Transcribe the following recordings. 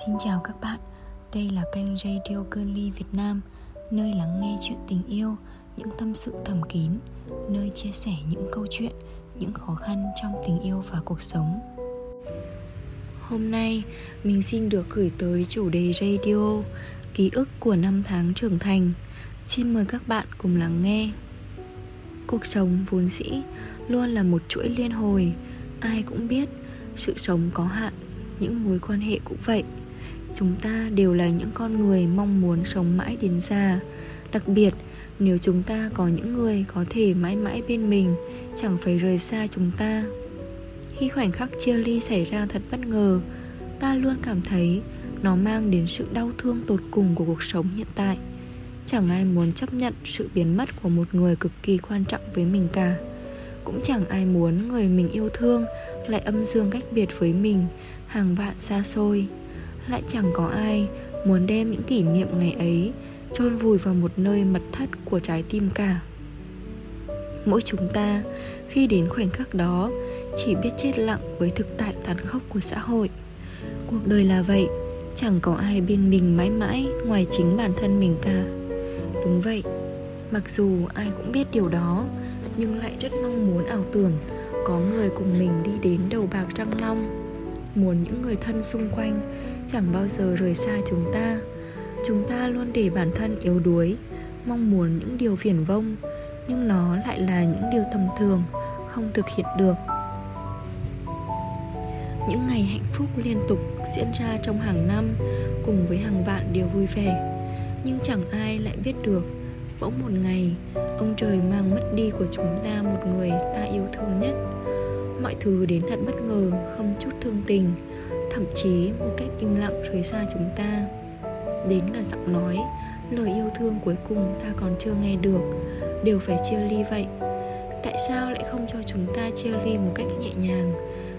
Xin chào các bạn, đây là kênh Radio Girly Việt Nam Nơi lắng nghe chuyện tình yêu, những tâm sự thầm kín Nơi chia sẻ những câu chuyện, những khó khăn trong tình yêu và cuộc sống. Hôm nay, mình xin được gửi tới chủ đề radio Ký ức của năm tháng trưởng thành. Xin mời các bạn cùng lắng nghe. Cuộc sống vốn dĩ luôn là một chuỗi liên hồi. Ai cũng biết sự sống có hạn những mối quan hệ cũng vậy chúng ta đều là những con người mong muốn sống mãi đến già. Đặc biệt, nếu chúng ta có những người có thể mãi mãi bên mình, chẳng phải rời xa chúng ta. Khi khoảnh khắc chia ly xảy ra thật bất ngờ, ta luôn cảm thấy nó mang đến sự đau thương tột cùng của cuộc sống hiện tại. Chẳng ai muốn chấp nhận sự biến mất của một người cực kỳ quan trọng với mình cả. Cũng chẳng ai muốn người mình yêu thương lại âm dương cách biệt với mình, hàng vạn xa xôi lại chẳng có ai muốn đem những kỷ niệm ngày ấy chôn vùi vào một nơi mật thất của trái tim cả. Mỗi chúng ta khi đến khoảnh khắc đó chỉ biết chết lặng với thực tại tàn khốc của xã hội. Cuộc đời là vậy, chẳng có ai bên mình mãi mãi ngoài chính bản thân mình cả. Đúng vậy, mặc dù ai cũng biết điều đó, nhưng lại rất mong muốn ảo tưởng có người cùng mình đi đến đầu bạc răng long muốn những người thân xung quanh, chẳng bao giờ rời xa chúng ta. Chúng ta luôn để bản thân yếu đuối, mong muốn những điều viển vông nhưng nó lại là những điều tầm thường, không thực hiện được. Những ngày hạnh phúc liên tục diễn ra trong hàng năm, cùng với hàng vạn điều vui vẻ. Nhưng chẳng ai lại biết được, bỗng một ngày, ông trời mang mất đi của chúng ta một người ta yêu thương nhất mọi thứ đến thật bất ngờ, không chút thương tình, thậm chí một cách im lặng rời xa chúng ta. Đến cả giọng nói, lời yêu thương cuối cùng ta còn chưa nghe được, đều phải chia ly vậy. Tại sao lại không cho chúng ta chia ly một cách nhẹ nhàng?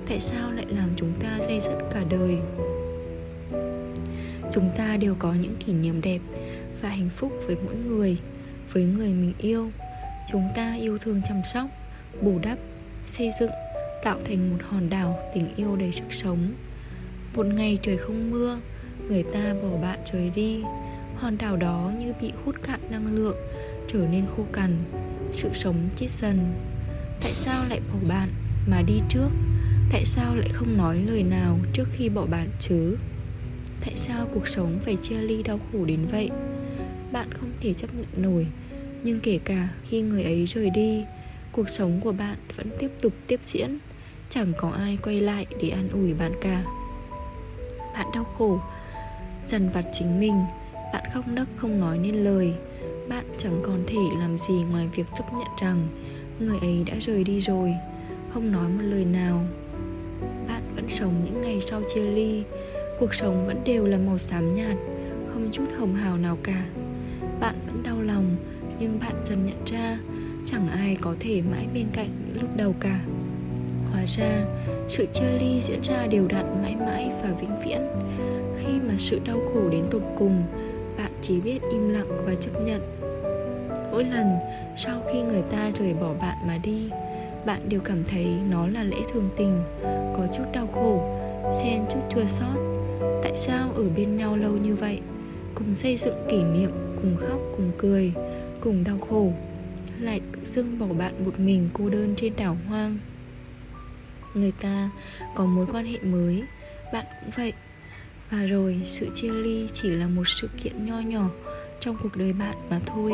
Tại sao lại làm chúng ta dây dứt cả đời? Chúng ta đều có những kỷ niệm đẹp và hạnh phúc với mỗi người, với người mình yêu. Chúng ta yêu thương chăm sóc, bù đắp, xây dựng tạo thành một hòn đảo tình yêu đầy sức sống. Một ngày trời không mưa, người ta bỏ bạn trời đi. Hòn đảo đó như bị hút cạn năng lượng, trở nên khô cằn, sự sống chết dần. Tại sao lại bỏ bạn mà đi trước? Tại sao lại không nói lời nào trước khi bỏ bạn chứ? Tại sao cuộc sống phải chia ly đau khổ đến vậy? Bạn không thể chấp nhận nổi, nhưng kể cả khi người ấy rời đi, cuộc sống của bạn vẫn tiếp tục tiếp diễn chẳng có ai quay lại để an ủi bạn cả. Bạn đau khổ dần vặt chính mình, bạn khóc nấc không nói nên lời. Bạn chẳng còn thể làm gì ngoài việc chấp nhận rằng người ấy đã rời đi rồi, không nói một lời nào. Bạn vẫn sống những ngày sau chia ly, cuộc sống vẫn đều là màu xám nhạt, không chút hồng hào nào cả. Bạn vẫn đau lòng, nhưng bạn dần nhận ra chẳng ai có thể mãi bên cạnh những lúc đầu cả hóa ra, sự chia ly diễn ra đều đặn mãi mãi và vĩnh viễn. Khi mà sự đau khổ đến tột cùng, bạn chỉ biết im lặng và chấp nhận. Mỗi lần sau khi người ta rời bỏ bạn mà đi, bạn đều cảm thấy nó là lẽ thường tình, có chút đau khổ, xen chút chua xót. Tại sao ở bên nhau lâu như vậy? Cùng xây dựng kỷ niệm, cùng khóc, cùng cười, cùng đau khổ, lại tự dưng bỏ bạn một mình cô đơn trên đảo hoang người ta có mối quan hệ mới, bạn cũng vậy. Và rồi, sự chia ly chỉ là một sự kiện nho nhỏ trong cuộc đời bạn mà thôi.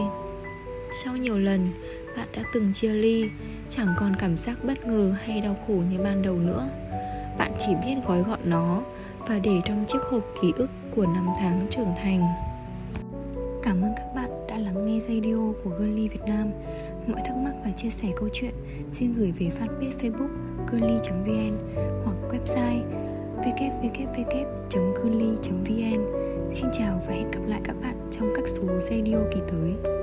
Sau nhiều lần, bạn đã từng chia ly, chẳng còn cảm giác bất ngờ hay đau khổ như ban đầu nữa. Bạn chỉ biết gói gọn nó và để trong chiếc hộp ký ức của năm tháng trưởng thành. Cảm ơn các bạn đã lắng nghe radio của Girly Việt Nam mọi thắc mắc và chia sẻ câu chuyện, xin gửi về fanpage facebook Curly.vn hoặc website www.curly.vn Xin chào và hẹn gặp lại các bạn trong các số radio kỳ tới.